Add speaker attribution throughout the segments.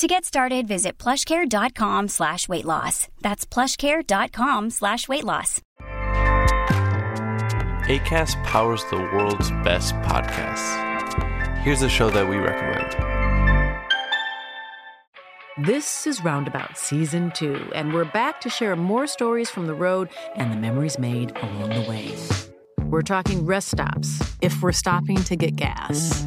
Speaker 1: To get started, visit plushcare.com slash weight loss. That's plushcare.com slash weight loss.
Speaker 2: ACAST powers the world's best podcasts. Here's a show that we recommend.
Speaker 3: This is Roundabout Season 2, and we're back to share more stories from the road and the memories made along the way. We're talking rest stops, if we're stopping to get gas.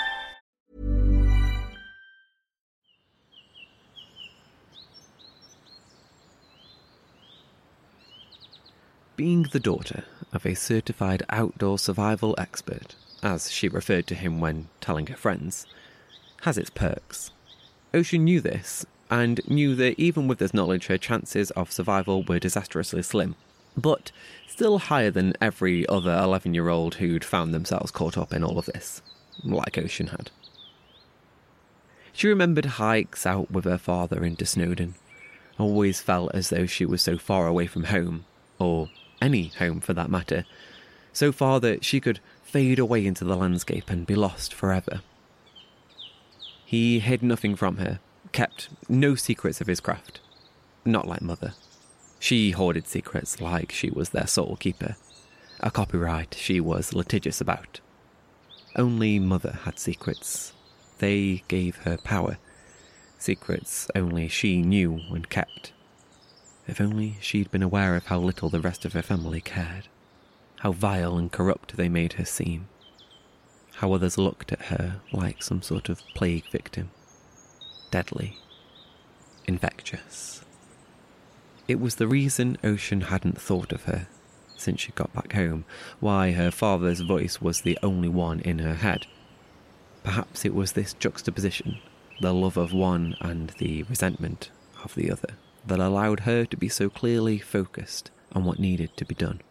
Speaker 4: Being the daughter of a certified outdoor survival expert, as she referred to him when telling her friends, has its perks. Ocean knew this, and knew that even with this knowledge, her chances of survival were disastrously slim, but still higher than every other 11 year old who'd found themselves caught up in all of this, like Ocean had. She remembered hikes out with her father into Snowdon, always felt as though she was so far away from home, or any home for that matter, so far that she could fade away into the landscape and be lost forever. He hid nothing from her, kept no secrets of his craft. Not like Mother. She hoarded secrets like she was their sole keeper. A copyright she was litigious about. Only Mother had secrets. They gave her power. Secrets only she knew and kept. If only she'd been aware of how little the rest of her family cared. How vile and corrupt they made her seem. How others looked at her like some sort of plague victim. Deadly. Infectious. It was the reason Ocean hadn't thought of her since she got back home, why her father's voice was the only one in her head. Perhaps it was this juxtaposition, the love of one and the resentment of the other, that allowed her to be so clearly focused on what needed to be done.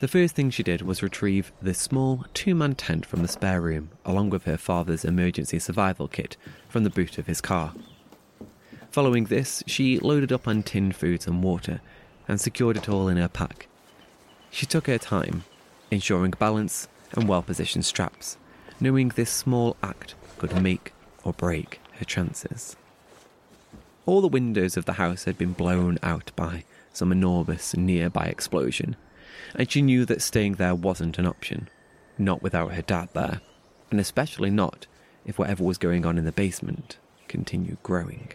Speaker 4: The first thing she did was retrieve the small two man tent from the spare room, along with her father's emergency survival kit from the boot of his car. Following this, she loaded up on tinned foods and water and secured it all in her pack. She took her time, ensuring balance and well positioned straps, knowing this small act could make or break her chances. All the windows of the house had been blown out by some enormous nearby explosion, and she knew that staying there wasn't an option, not without her dad there, and especially not if whatever was going on in the basement continued growing.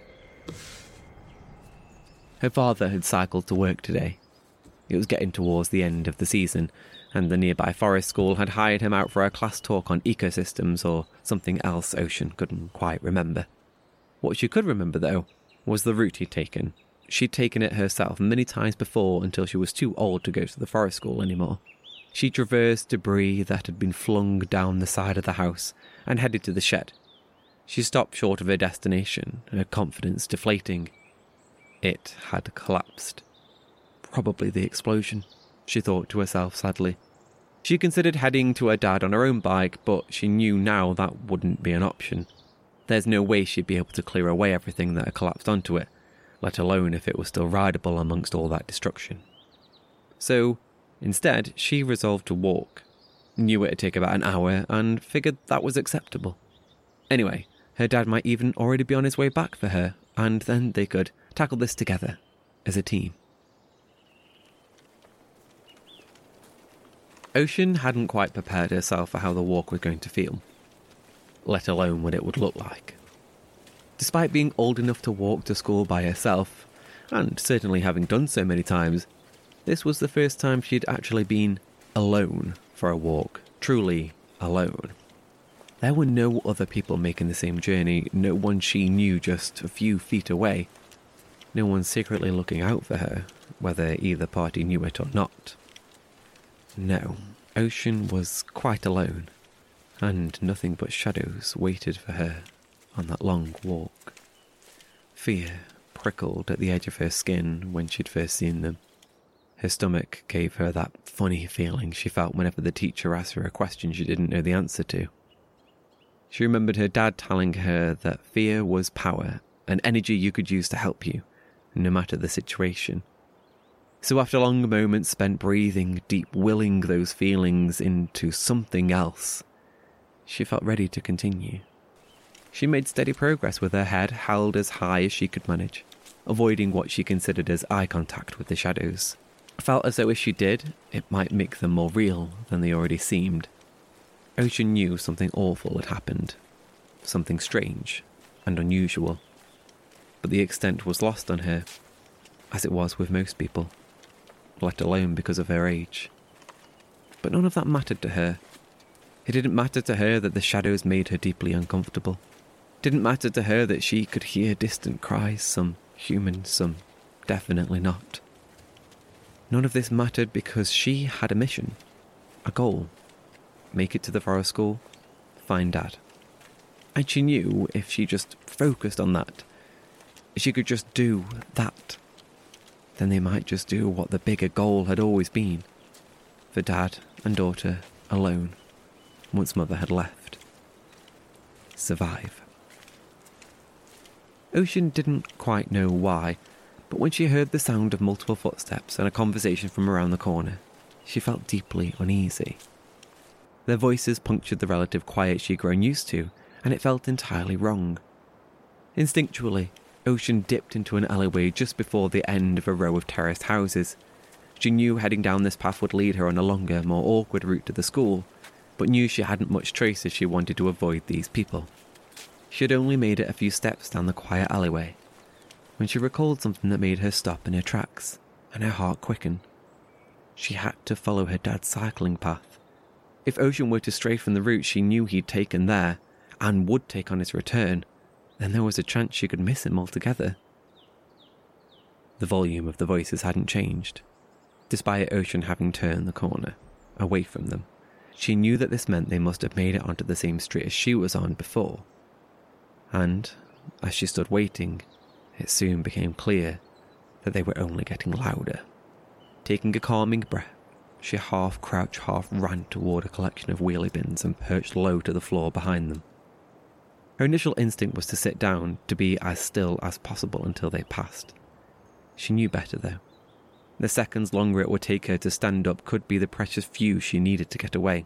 Speaker 4: Her father had cycled to work today. It was getting towards the end of the season, and the nearby forest school had hired him out for a class talk on ecosystems or something else Ocean couldn't quite remember. What she could remember, though, was the route he'd taken. She'd taken it herself many times before until she was too old to go to the forest school anymore. She traversed debris that had been flung down the side of the house and headed to the shed. She stopped short of her destination, her confidence deflating. It had collapsed. Probably the explosion, she thought to herself sadly. She considered heading to her dad on her own bike, but she knew now that wouldn't be an option. There's no way she'd be able to clear away everything that had collapsed onto it, let alone if it was still rideable amongst all that destruction. So, instead, she resolved to walk. Knew it'd take about an hour and figured that was acceptable. Anyway, her dad might even already be on his way back for her, and then they could tackle this together as a team. Ocean hadn't quite prepared herself for how the walk was going to feel, let alone what it would look like. Despite being old enough to walk to school by herself, and certainly having done so many times, this was the first time she'd actually been alone for a walk, truly alone. There were no other people making the same journey, no one she knew just a few feet away. No one secretly looking out for her, whether either party knew it or not. No, Ocean was quite alone, and nothing but shadows waited for her on that long walk. Fear prickled at the edge of her skin when she'd first seen them. Her stomach gave her that funny feeling she felt whenever the teacher asked her a question she didn't know the answer to. She remembered her dad telling her that fear was power, an energy you could use to help you, no matter the situation. So, after long moments spent breathing deep, willing those feelings into something else, she felt ready to continue. She made steady progress with her head held as high as she could manage, avoiding what she considered as eye contact with the shadows. Felt as though if she did, it might make them more real than they already seemed. Ocean knew something awful had happened, something strange and unusual. But the extent was lost on her, as it was with most people let alone because of her age. But none of that mattered to her. It didn't matter to her that the shadows made her deeply uncomfortable. It didn't matter to her that she could hear distant cries, some human, some definitely not. None of this mattered because she had a mission, a goal. Make it to the forest school, find Dad. And she knew if she just focused on that, if she could just do that then they might just do what the bigger goal had always been for dad and daughter alone once mother had left. Survive. Ocean didn't quite know why, but when she heard the sound of multiple footsteps and a conversation from around the corner, she felt deeply uneasy. Their voices punctured the relative quiet she'd grown used to, and it felt entirely wrong. Instinctually, Ocean dipped into an alleyway just before the end of a row of terraced houses. She knew heading down this path would lead her on a longer, more awkward route to the school, but knew she hadn't much choice if she wanted to avoid these people. She had only made it a few steps down the quiet alleyway when she recalled something that made her stop in her tracks and her heart quicken. She had to follow her dad's cycling path. If Ocean were to stray from the route she knew he'd taken there, and would take on his return, then there was a chance she could miss him altogether. The volume of the voices hadn't changed, despite Ocean having turned the corner, away from them. She knew that this meant they must have made it onto the same street as she was on before. And, as she stood waiting, it soon became clear that they were only getting louder. Taking a calming breath, she half crouched, half ran toward a collection of wheelie bins and perched low to the floor behind them. Her initial instinct was to sit down, to be as still as possible until they passed. She knew better, though. The seconds longer it would take her to stand up could be the precious few she needed to get away.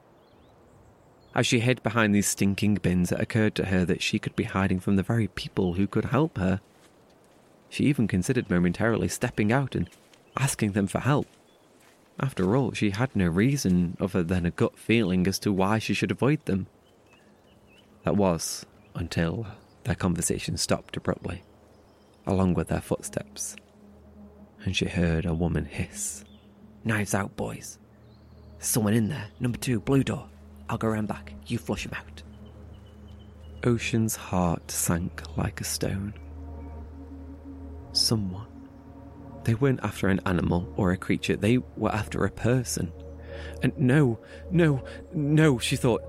Speaker 4: As she hid behind these stinking bins, it occurred to her that she could be hiding from the very people who could help her. She even considered momentarily stepping out and asking them for help. After all, she had no reason other than a gut feeling as to why she should avoid them. That was until their conversation stopped abruptly, along with their footsteps, and she heard a woman hiss, Knives out, boys. There's someone in there. Number two, blue door. I'll go around back. You flush him out. Ocean's heart sank like a stone. Someone. They weren't after an animal or a creature, they were after a person. And no, no, no, she thought,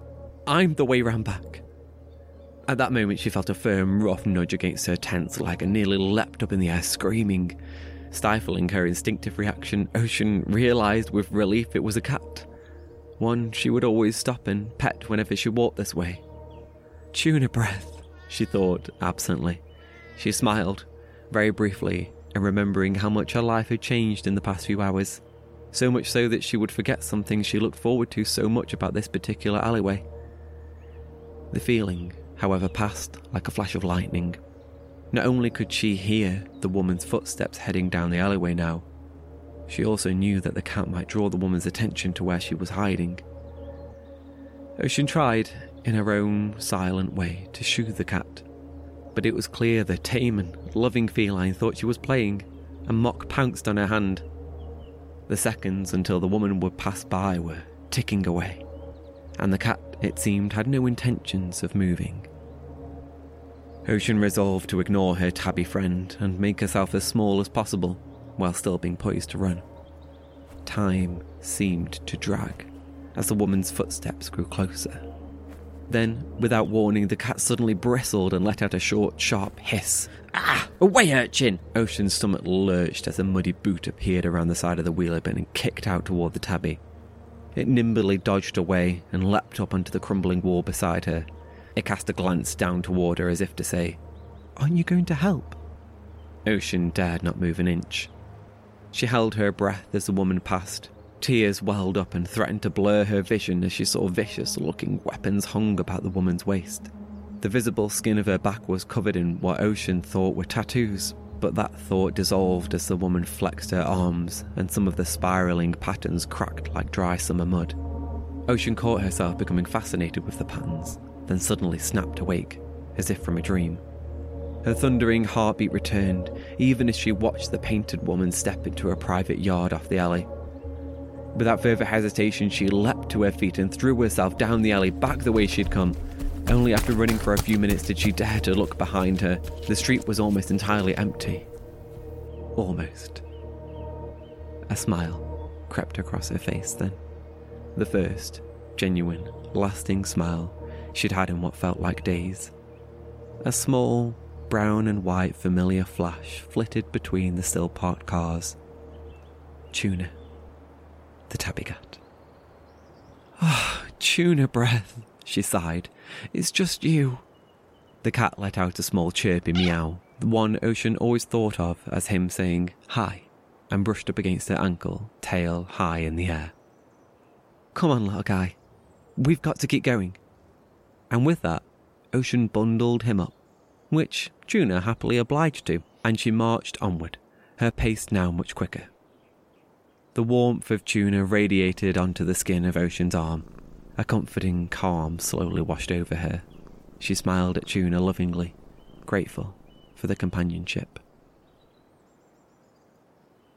Speaker 4: I'm the way round back. At that moment, she felt a firm, rough nudge against her tense leg and nearly leapt up in the air, screaming. Stifling her instinctive reaction, Ocean realised with relief it was a cat. One she would always stop and pet whenever she walked this way. Tuna breath, she thought absently. She smiled, very briefly, and remembering how much her life had changed in the past few hours. So much so that she would forget something she looked forward to so much about this particular alleyway. The feeling, however, passed like a flash of lightning. Not only could she hear the woman's footsteps heading down the alleyway now, she also knew that the cat might draw the woman's attention to where she was hiding. Ocean tried, in her own silent way, to shoo the cat, but it was clear the tame and loving feline thought she was playing, and Mock pounced on her hand. The seconds until the woman would pass by were ticking away, and the cat, it seemed, had no intentions of moving. Ocean resolved to ignore her tabby friend and make herself as small as possible while still being poised to run. Time seemed to drag as the woman's footsteps grew closer. Then, without warning, the cat suddenly bristled and let out a short, sharp hiss. Ah! Away, urchin! Ocean's stomach lurched as a muddy boot appeared around the side of the wheeler bin and kicked out toward the tabby. It nimbly dodged away and leapt up onto the crumbling wall beside her. It cast a glance down toward her as if to say, Aren't you going to help? Ocean dared not move an inch. She held her breath as the woman passed. Tears welled up and threatened to blur her vision as she saw vicious looking weapons hung about the woman's waist. The visible skin of her back was covered in what Ocean thought were tattoos, but that thought dissolved as the woman flexed her arms and some of the spiraling patterns cracked like dry summer mud. Ocean caught herself becoming fascinated with the patterns, then suddenly snapped awake, as if from a dream. Her thundering heartbeat returned, even as she watched the painted woman step into her private yard off the alley. Without further hesitation, she leapt to her feet and threw herself down the alley back the way she'd come. Only after running for a few minutes did she dare to look behind her. The street was almost entirely empty. Almost. A smile crept across her face then. The first, genuine, lasting smile she'd had in what felt like days. A small, brown and white familiar flash flitted between the still parked cars. Tuna. The tabby cat. Ah, oh, tuna breath, she sighed. It's just you. The cat let out a small chirpy meow, the one Ocean always thought of as him saying hi, and brushed up against her ankle, tail high in the air. Come on, little guy. We've got to keep going. And with that, Ocean bundled him up which Tuna happily obliged to, and she marched onward, her pace now much quicker. The warmth of Tuna radiated onto the skin of Ocean's arm. A comforting calm slowly washed over her. She smiled at Tuna lovingly, grateful for the companionship.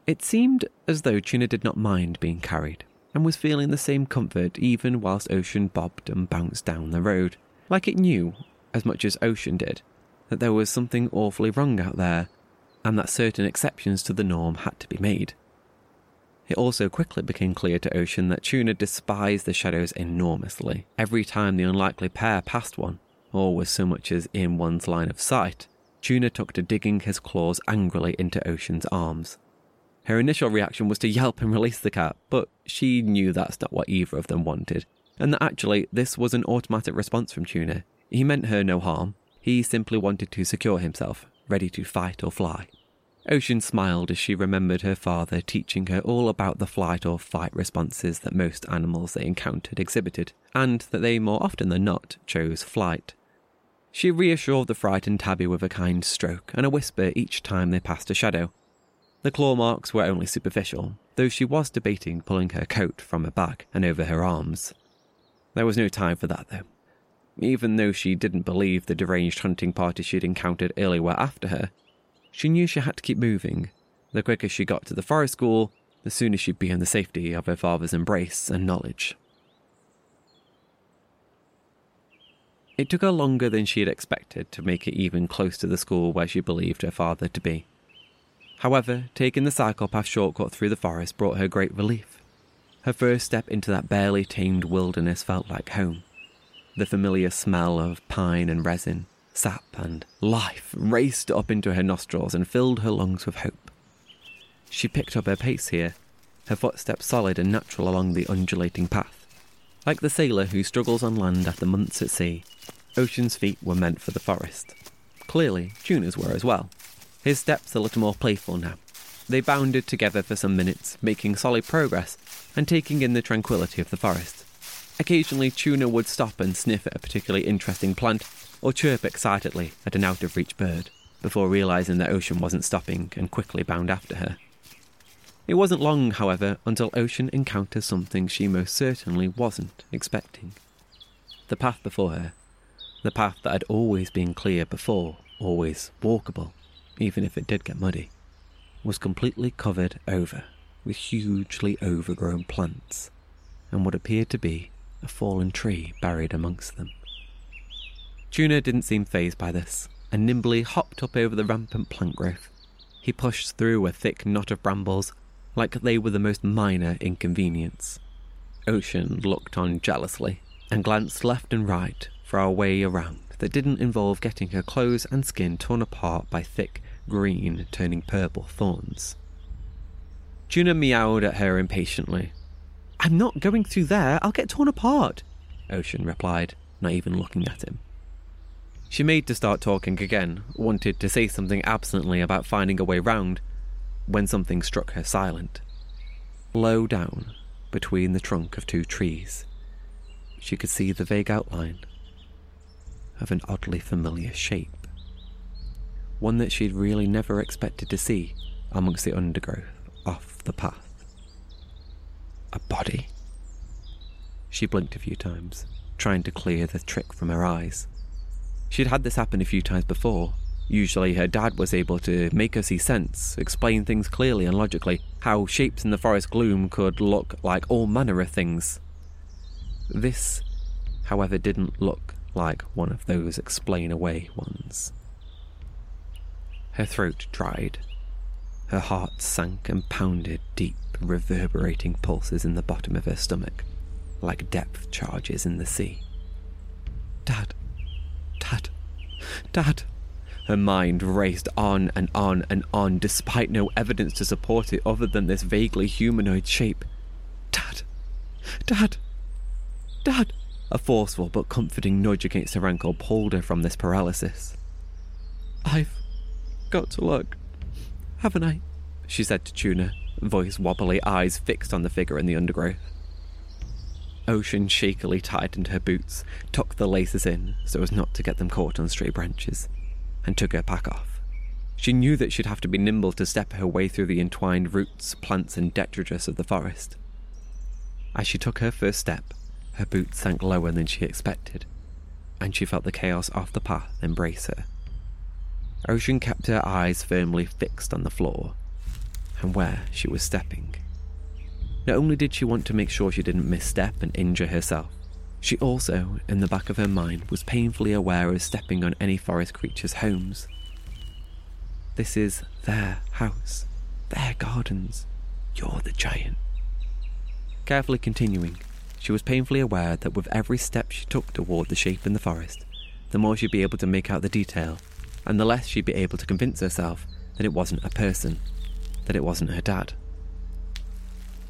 Speaker 4: It seemed as though Tuna did not mind being carried, and was feeling the same comfort even whilst Ocean bobbed and bounced down the road, like it knew, as much as Ocean did, that there was something awfully wrong out there, and that certain exceptions to the norm had to be made. It also quickly became clear to Ocean that Tuna despised the shadows enormously. Every time the unlikely pair passed one, or was so much as in one's line of sight, Tuna took to digging his claws angrily into Ocean's arms. Her initial reaction was to yelp and release the cat, but she knew that's not what either of them wanted, and that actually this was an automatic response from Tuna. He meant her no harm. He simply wanted to secure himself, ready to fight or fly. Ocean smiled as she remembered her father teaching her all about the flight or fight responses that most animals they encountered exhibited, and that they more often than not chose flight. She reassured the frightened tabby with a kind stroke and a whisper each time they passed a shadow. The claw marks were only superficial, though she was debating pulling her coat from her back and over her arms. There was no time for that, though. Even though she didn't believe the deranged hunting party she'd encountered earlier were after her, she knew she had to keep moving. The quicker she got to the forest school, the sooner she'd be in the safety of her father's embrace and knowledge. It took her longer than she had expected to make it even close to the school where she believed her father to be. However, taking the psychopath shortcut through the forest brought her great relief. Her first step into that barely tamed wilderness felt like home. The familiar smell of pine and resin, sap, and life raced up into her nostrils and filled her lungs with hope. She picked up her pace here, her footsteps solid and natural along the undulating path. Like the sailor who struggles on land after months at sea, Ocean's feet were meant for the forest. Clearly, Tuna's were as well. His steps a little more playful now. They bounded together for some minutes, making solid progress and taking in the tranquility of the forest. Occasionally, Tuna would stop and sniff at a particularly interesting plant or chirp excitedly at an out of reach bird, before realizing that Ocean wasn't stopping and quickly bound after her. It wasn't long, however, until Ocean encountered something she most certainly wasn't expecting. The path before her, the path that had always been clear before, always walkable, even if it did get muddy, was completely covered over with hugely overgrown plants and what appeared to be a fallen tree buried amongst them. Tuna didn't seem fazed by this, and nimbly hopped up over the rampant plant growth. He pushed through a thick knot of brambles like they were the most minor inconvenience. Ocean looked on jealously and glanced left and right for a way around that didn't involve getting her clothes and skin torn apart by thick, green, turning purple thorns. Tuna meowed at her impatiently. I'm not going through there, I'll get torn apart, Ocean replied, not even looking at him. She made to start talking again, wanted to say something absently about finding a way round, when something struck her silent. Low down, between the trunk of two trees, she could see the vague outline of an oddly familiar shape. One that she'd really never expected to see amongst the undergrowth off the path. A body. She blinked a few times, trying to clear the trick from her eyes. She'd had this happen a few times before, Usually, her dad was able to make her see sense, explain things clearly and logically, how shapes in the forest gloom could look like all manner of things. This, however, didn't look like one of those explain away ones. Her throat dried. Her heart sank and pounded deep, reverberating pulses in the bottom of her stomach, like depth charges in the sea. Dad, Dad, Dad. Her mind raced on and on and on, despite no evidence to support it other than this vaguely humanoid shape. Dad! Dad! Dad! A forceful but comforting nudge against her ankle pulled her from this paralysis. I've got to look, haven't I? She said to Tuna, voice wobbly, eyes fixed on the figure in the undergrowth. Ocean shakily tightened her boots, tucked the laces in so as not to get them caught on stray branches and took her pack off. She knew that she'd have to be nimble to step her way through the entwined roots, plants, and detritus of the forest. As she took her first step, her boots sank lower than she expected, and she felt the chaos off the path embrace her. Ocean kept her eyes firmly fixed on the floor and where she was stepping. Not only did she want to make sure she didn't misstep and injure herself, she also, in the back of her mind, was painfully aware of stepping on any forest creature's homes. This is their house, their gardens. You're the giant. Carefully continuing, she was painfully aware that with every step she took toward the shape in the forest, the more she'd be able to make out the detail, and the less she'd be able to convince herself that it wasn't a person. that it wasn't her dad.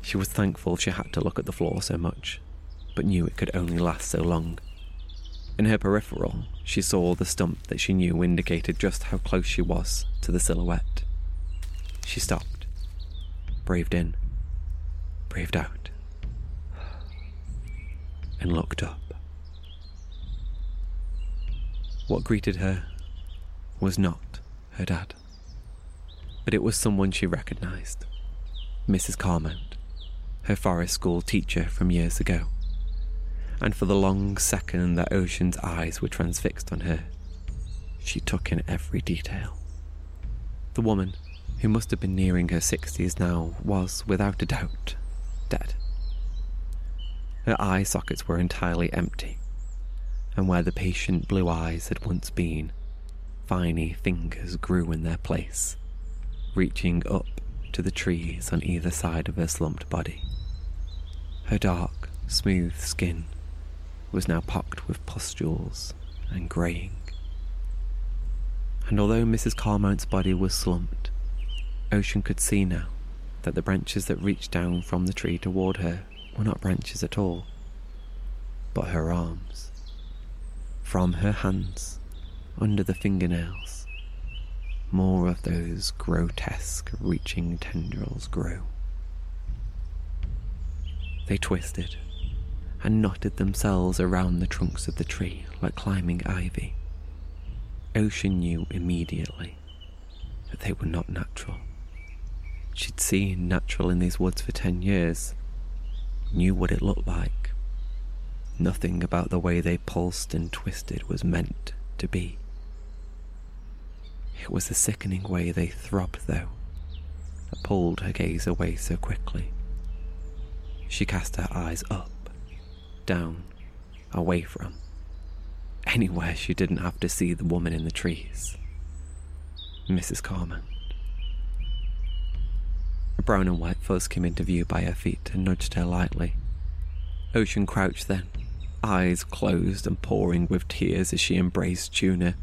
Speaker 4: She was thankful she had to look at the floor so much, but knew it could only last so long. In her peripheral, she saw the stump that she knew indicated just how close she was to the silhouette. She stopped, braved in, breathed out, and looked up. What greeted her was not her dad, but it was someone she recognized Mrs. Carmount, her forest school teacher from years ago. And for the long second that Ocean's eyes were transfixed on her, she took in every detail. The woman, who must have been nearing her sixties now, was, without a doubt, dead. Her eye sockets were entirely empty, and where the patient blue eyes had once been, Finey fingers grew in their place, reaching up to the trees on either side of her slumped body. Her dark, smooth skin was now pocked with pustules and greying. And although Mrs. Carmount's body was slumped, Ocean could see now that the branches that reached down from the tree toward her were not branches at all, but her arms. From her hands under the fingernails. More of those grotesque reaching tendrils grew. They twisted and knotted themselves around the trunks of the tree like climbing ivy. Ocean knew immediately that they were not natural. She'd seen natural in these woods for ten years, knew what it looked like. Nothing about the way they pulsed and twisted was meant to be. It was the sickening way they throbbed, though, that pulled her gaze away so quickly. She cast her eyes up, down, away from, anywhere she didn't have to see the woman in the trees. Mrs. Carmount. A brown and white fuzz came into view by her feet and nudged her lightly. Ocean crouched then, eyes closed and pouring with tears as she embraced Tuna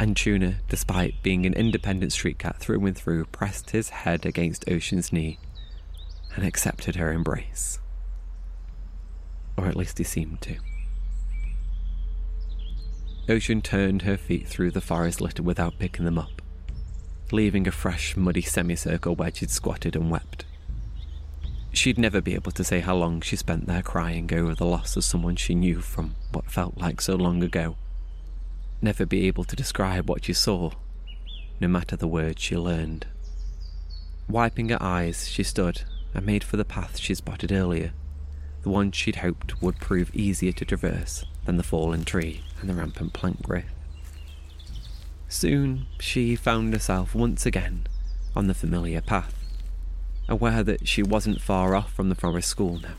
Speaker 4: and Tuna, despite being an independent street cat through and through, pressed his head against Ocean's knee and accepted her embrace. Or at least he seemed to. Ocean turned her feet through the forest litter without picking them up, leaving a fresh, muddy semicircle where she'd squatted and wept. She'd never be able to say how long she spent there crying over the loss of someone she knew from what felt like so long ago never be able to describe what she saw, no matter the words she learned. Wiping her eyes, she stood and made for the path she spotted earlier, the one she'd hoped would prove easier to traverse than the fallen tree and the rampant plank growth. Soon she found herself once again on the familiar path, aware that she wasn't far off from the forest school now.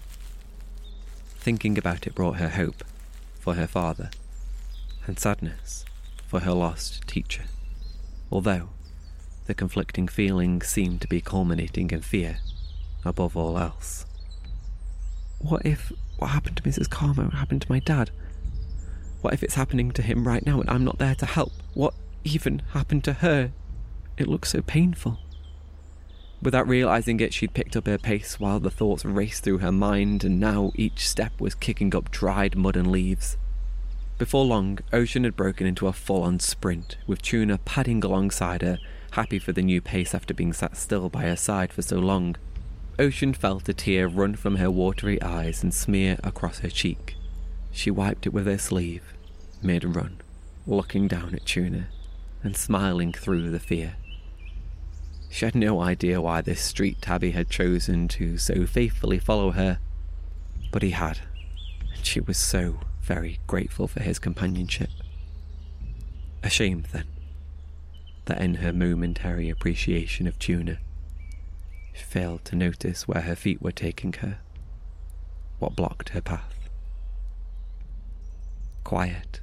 Speaker 4: Thinking about it brought her hope for her father and sadness for her lost teacher, although the conflicting feelings seemed to be culminating in fear above all else. What if what happened to Mrs. Carmount happened to my dad? What if it's happening to him right now and I'm not there to help? What even happened to her? It looks so painful. Without realizing it, she'd picked up her pace while the thoughts raced through her mind, and now each step was kicking up dried mud and leaves. Before long, Ocean had broken into a full on sprint, with Tuna padding alongside her, happy for the new pace after being sat still by her side for so long. Ocean felt a tear run from her watery eyes and smear across her cheek. She wiped it with her sleeve, mid run, looking down at Tuna and smiling through the fear. She had no idea why this street tabby had chosen to so faithfully follow her, but he had, and she was so very grateful for his companionship. Ashamed, then, that in her momentary appreciation of Tuna, she failed to notice where her feet were taking her, what blocked her path. Quiet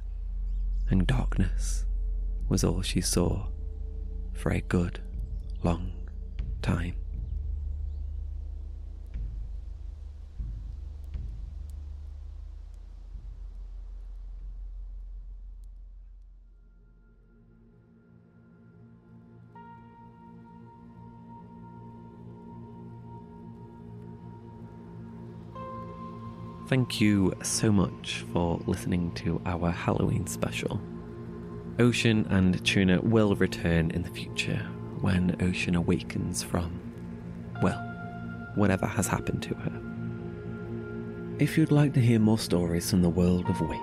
Speaker 4: and darkness was all she saw for a good, long time. Thank you so much for listening to our Halloween special. Ocean and Tuna will return in the future when Ocean awakens from, well, whatever has happened to her. If you'd like to hear more stories from the world of Wake,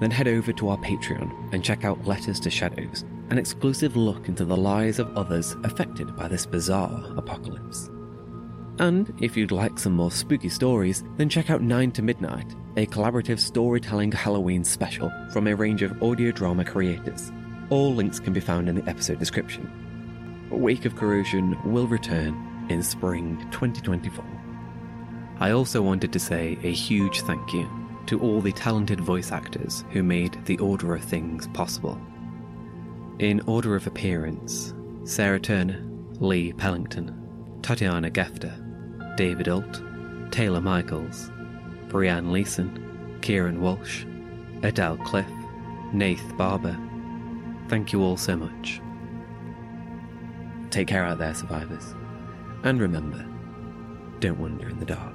Speaker 4: then head over to our Patreon and check out Letters to Shadows, an exclusive look into the lives of others affected by this bizarre apocalypse. And if you'd like some more spooky stories, then check out 9 to Midnight, a collaborative storytelling Halloween special from a range of audio drama creators. All links can be found in the episode description. Wake of Corrosion will return in spring 2024. I also wanted to say a huge thank you to all the talented voice actors who made the Order of Things possible. In order of appearance, Sarah Turner, Lee Pellington, Tatiana Gefter, David Alt, Taylor Michaels, Brianne Leeson, Kieran Walsh, Adele Cliff, Nath Barber. Thank you all so much. Take care out there, survivors. And remember, don't wander in the dark.